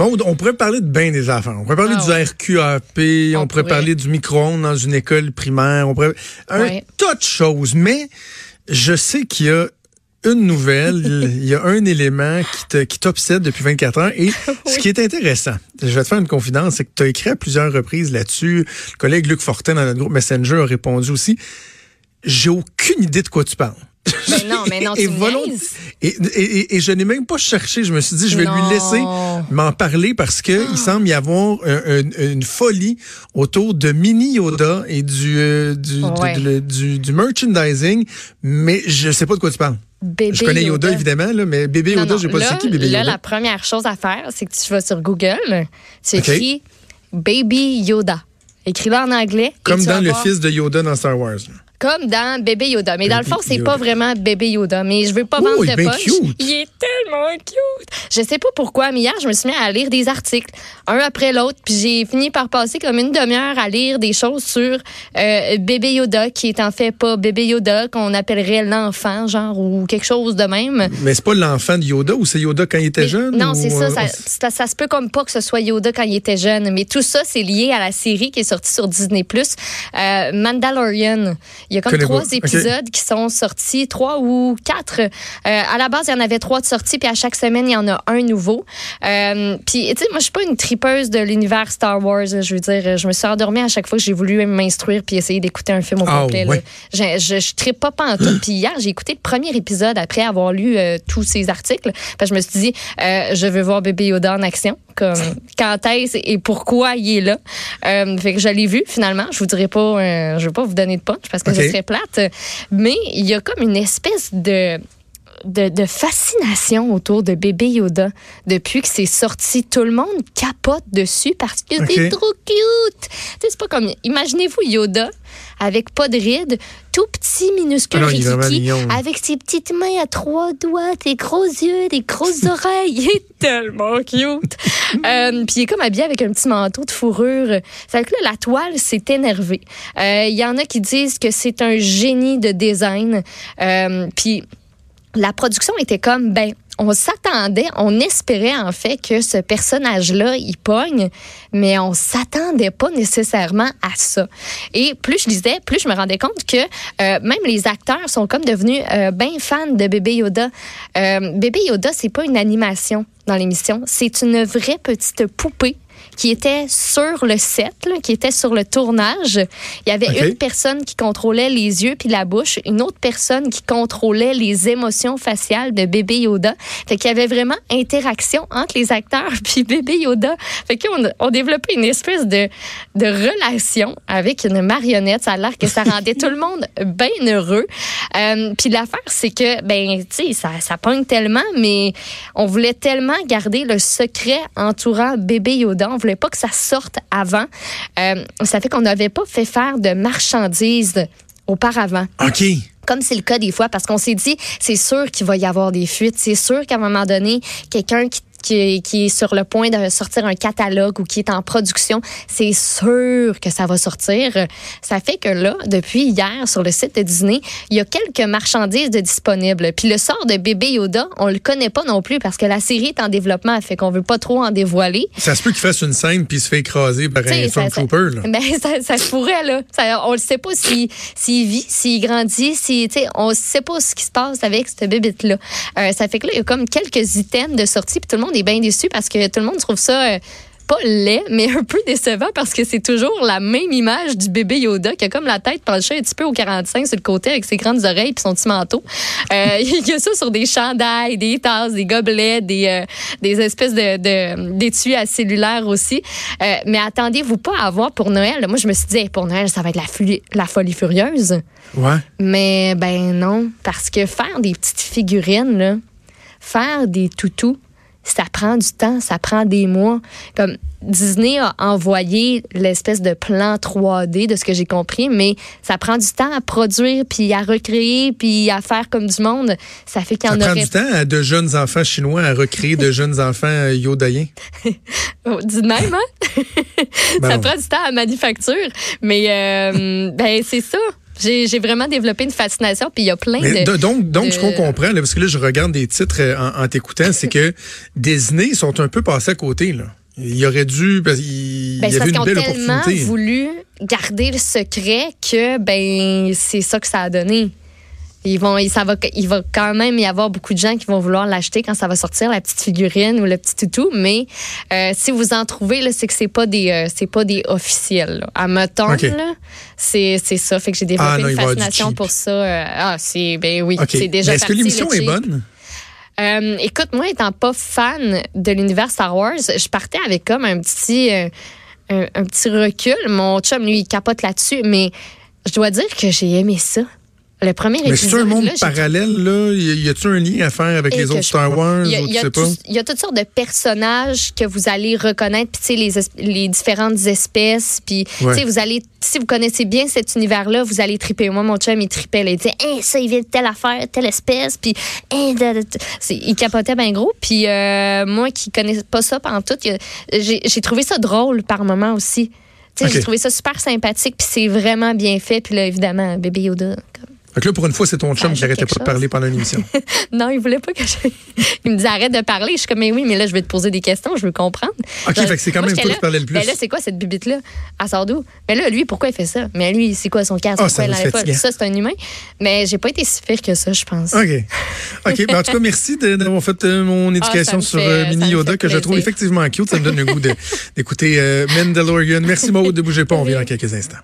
Bon, on pourrait parler de bien des affaires. On pourrait parler Ah du ouais. RQAP, on, On pourrait parler du micro-ondes dans une école primaire, on pourrait un Ouais. tas de choses, mais je sais qu'il y a une nouvelle, il y a un élément qui te- qui t'obsède depuis 24 heures et ce qui est intéressant, je vais te faire une confidence, c'est que tu as écrit à plusieurs reprises là-dessus. Le collègue Luc Fortin dans notre groupe Messenger a répondu aussi. J'ai aucune idée de quoi tu parles. Mais non, mais non, et, et, et, et- je n'ai même pas cherché. Je me suis dit, je vais Non. lui laisser m'en parler parce que il semble y avoir un- un- une folie autour de Mini Yoda et du, euh, du, Ouais. du, du- du merchandising, mais je sais pas de quoi tu parles. Bébé je connais Yoda, évidemment, là, mais bébé Yoda, je sais pas là, qui bébé là, Yoda. la première chose à faire, c'est que tu vas sur Google, tu écris Baby Yoda. Écris-le en anglais. Comme dans le voir- fils de Yoda dans Star Wars. Comme dans Bébé Yoda. Mais dans le fond, c'est pas vraiment Bébé Yoda. Mais je veux pas vendre de punch. cute. Il est tellement cute. Je sais pas pourquoi, mais hier, je me suis mis à lire des articles, un après l'autre. Puis j'ai fini par passer comme une demi-heure à lire des choses sur euh, Bébé Yoda, qui est en fait pas Bébé Yoda, qu'on appellerait l'enfant, genre, ou quelque chose de même. Mais c'est pas l'enfant de Yoda ou c'est Yoda quand il était Mais- jeune? Non, ou, c'est ça, euh, ça, ça. ça se peut comme pas que ce soit Yoda quand il était jeune. Mais tout ça, c'est lié à la série qui est sortie sur Disney+. Euh, Mandalorian. Il y a comme trois épisodes qui sont sortis, trois ou quatre. Euh, à la base, il y en avait trois de sortis, puis à chaque semaine, il y en a un nouveau. Euh, puis, tu sais, moi, je suis pas une tripeuse de l'univers Star Wars. Je veux dire, je me suis endormie à chaque fois que j'ai voulu m'instruire puis essayer d'écouter un film au Ah, complet. ouais. Je, je, je trippe pas pantoute. Puis hier, j'ai écouté le premier épisode après avoir lu euh, tous ces articles. Parce que je me suis dit, je veux voir bébé Yoda en action. Comme quand est-ce et pourquoi il est là. Euh, fait que je l'ai vu finalement. Je vous dirai pas, euh, je vais pas vous donner de punch parce que Ok. ce serait plate. Mais il y a comme une espèce de de, de fascination autour de bébé Yoda depuis que c'est sorti. Tout le monde capote dessus parce que c'est Ok. trop cute. C'est pas comme. Imaginez-vous Yoda avec pas de rides, tout petit, minuscule, avec ses petites mains à trois doigts, des gros yeux, des grosses oreilles. Il est tellement cute. Euh, Puis il est comme habillé avec un petit manteau de fourrure. C'est que là, la toile s'est énervée. Euh, Il y en a qui disent que c'est un génie de design. Euh, Puis la production était comme, ben, on s'attendait, on espérait en fait que ce personnage-là, il pogne, mais on s'attendait pas nécessairement à ça. Et plus je lisais, plus je me rendais compte que euh, même les acteurs sont comme devenus euh, bien fans de Bébé Yoda. Euh, Bébé Yoda, c'est pas une animation dans l'émission, c'est une vraie petite poupée qui était sur le set, là, qui était sur le tournage. Il y avait une personne qui contrôlait les yeux puis la bouche, une autre personne qui contrôlait les émotions faciales de bébé Yoda. Fait qu'il y avait vraiment interaction entre les acteurs puis bébé Yoda. Fait qu'on on développait une espèce de, de relation avec une marionnette. Ça a l'air que ça rendait tout le monde bien heureux. Euh, puis l'affaire, c'est que, ben, tu sais, ça, ça pogne tellement, mais on voulait tellement garder le secret entourant bébé Yoda. On voulait pas que ça sorte avant. Euh, ça fait qu'on n'avait pas fait faire de marchandises auparavant OK. comme c'est le cas des fois, parce qu'on s'est dit, c'est sûr qu'il va y avoir des fuites. C'est sûr qu'à un moment donné, quelqu'un qui qui est, qui est sur le point de sortir un catalogue ou qui est en production, c'est sûr que ça va sortir. Ça fait que là, depuis hier, sur le site de Disney, il y a quelques marchandises de disponibles. Puis le sort de bébé Yoda, on le connaît pas non plus parce que la série est en développement, fait qu'on veut pas trop en dévoiler. Ça se peut qu'il fasse une scène puis se fait écraser par un T'sais, ça- Stormtrooper. là. Ben, ça, ça se pourrait, là. Ça, on ne sait pas s'il s'il vit, s'il grandit, si, tu sais, on sait pas ce qui se passe avec cette bébite-là. Euh, ça fait que là, il y a comme quelques items de sortie, puis tout le monde est bien déçu parce que tout le monde trouve ça. euh, pas laid, mais un peu décevant parce que c'est toujours la même image du bébé Yoda qui a comme la tête penchée un petit peu au 45 sur le côté avec ses grandes oreilles puis son petit manteau. Euh, il y a ça sur des chandails, des tasses, des gobelets, des, euh, des espèces de, à cellulaire aussi. Euh, mais attendez-vous pas à avoir pour Noël. Moi, je me suis dit, hey, pour Noël, ça va être la, folie- la folie furieuse. Ouais. Mais ben non, parce que faire des petites figurines, là, faire des toutous, ça prend du temps, ça prend des mois. Comme Disney a envoyé l'espèce de plan 3D de ce que j'ai compris, mais ça prend du temps à produire, puis à recréer, puis à faire comme du monde. Ça fait qu'il y Ça en prend aurait du temps à de jeunes enfants chinois à recréer de jeunes enfants euh, yodaïens. Oh, Dis même, hein? Ben ça prend du temps à manufacture. Mais, euh, ben, c'est ça. J'ai vraiment développé une fascination, puis il y a plein Mais de... donc, donc de- ce qu'on comprend, là, parce que là, je regarde des titres euh, en, en t'écoutant, c'est que Disney sont un peu passés à côté. Là. Il aurait dû, parce qu'il Ben, y avait parce une tellement voulu garder le secret que ben c'est ça que ça a donné. Ils vont, ça va, il va quand même y avoir beaucoup de gens qui vont vouloir l'acheter quand ça va sortir, la petite figurine ou le petit toutou. Mais euh, si vous en trouvez, c'est que c'est pas des, euh, c'est pas des officiels. Là. À Meton, OK. là, c'est, c'est ça. Fait que j'ai développé Ah, non, une fascination pour ça. Euh, ah, c'est, ben oui, c'est déjà est-ce que l'émission est bonne? Euh, écoute, moi, étant pas fan de l'univers Star Wars, je partais avec comme un petit, euh, un, un petit recul. Mon chum, lui, il capote là-dessus, mais je dois dire que j'ai aimé ça. Le premier Mais c'est épisode. un monde là, parallèle, là? Y a-tu un lien à faire avec Et les autres Star Wars? Il y, y y a toutes sortes de personnages que vous allez reconnaître, puis tu sais, les, es- les différentes espèces, puis tu Ouais. sais, vous allez, si vous connaissez bien cet univers-là, vous allez triper. Moi, mon chum, il tripait, là. il disait, hey, ça, il vient de telle affaire, telle espèce, puis hey, c'est- il capotait bien gros. Puis euh, moi, qui connais pas ça pendant tout, j'ai trouvé ça drôle par moment aussi. Tu sais, Ok. J'ai trouvé ça super sympathique, puis c'est vraiment bien fait. Puis là, évidemment, bébé Yoda. comme- Que là, pour une fois, c'est ton chum qui j'ai arrêtait quelque pas de parler pendant l'émission. Non, il voulait pas que je. il me disait arrête de parler. Je suis comme, mais oui, mais là, je vais te poser des questions, je veux comprendre. OK, Genre, fait que c'est quand moi, même toi qui parlais le plus. Ben là, c'est quoi cette bibite-là? Elle sort d'où? Mais là, lui, pourquoi il fait ça? Mais lui, c'est quoi son casque? Ah, ça. Ça, c'est un humain. Mais j'ai pas été si pire que ça, je pense. OK. OK. Ben, en tout cas, merci d'avoir fait euh, mon éducation Ah, me sur fait- euh, Mini Yoda, que je trouve effectivement cute. Ça me donne le goût d'écouter euh, Mandalorian. Merci, Maud, de bouger pas. On revient dans quelques instants.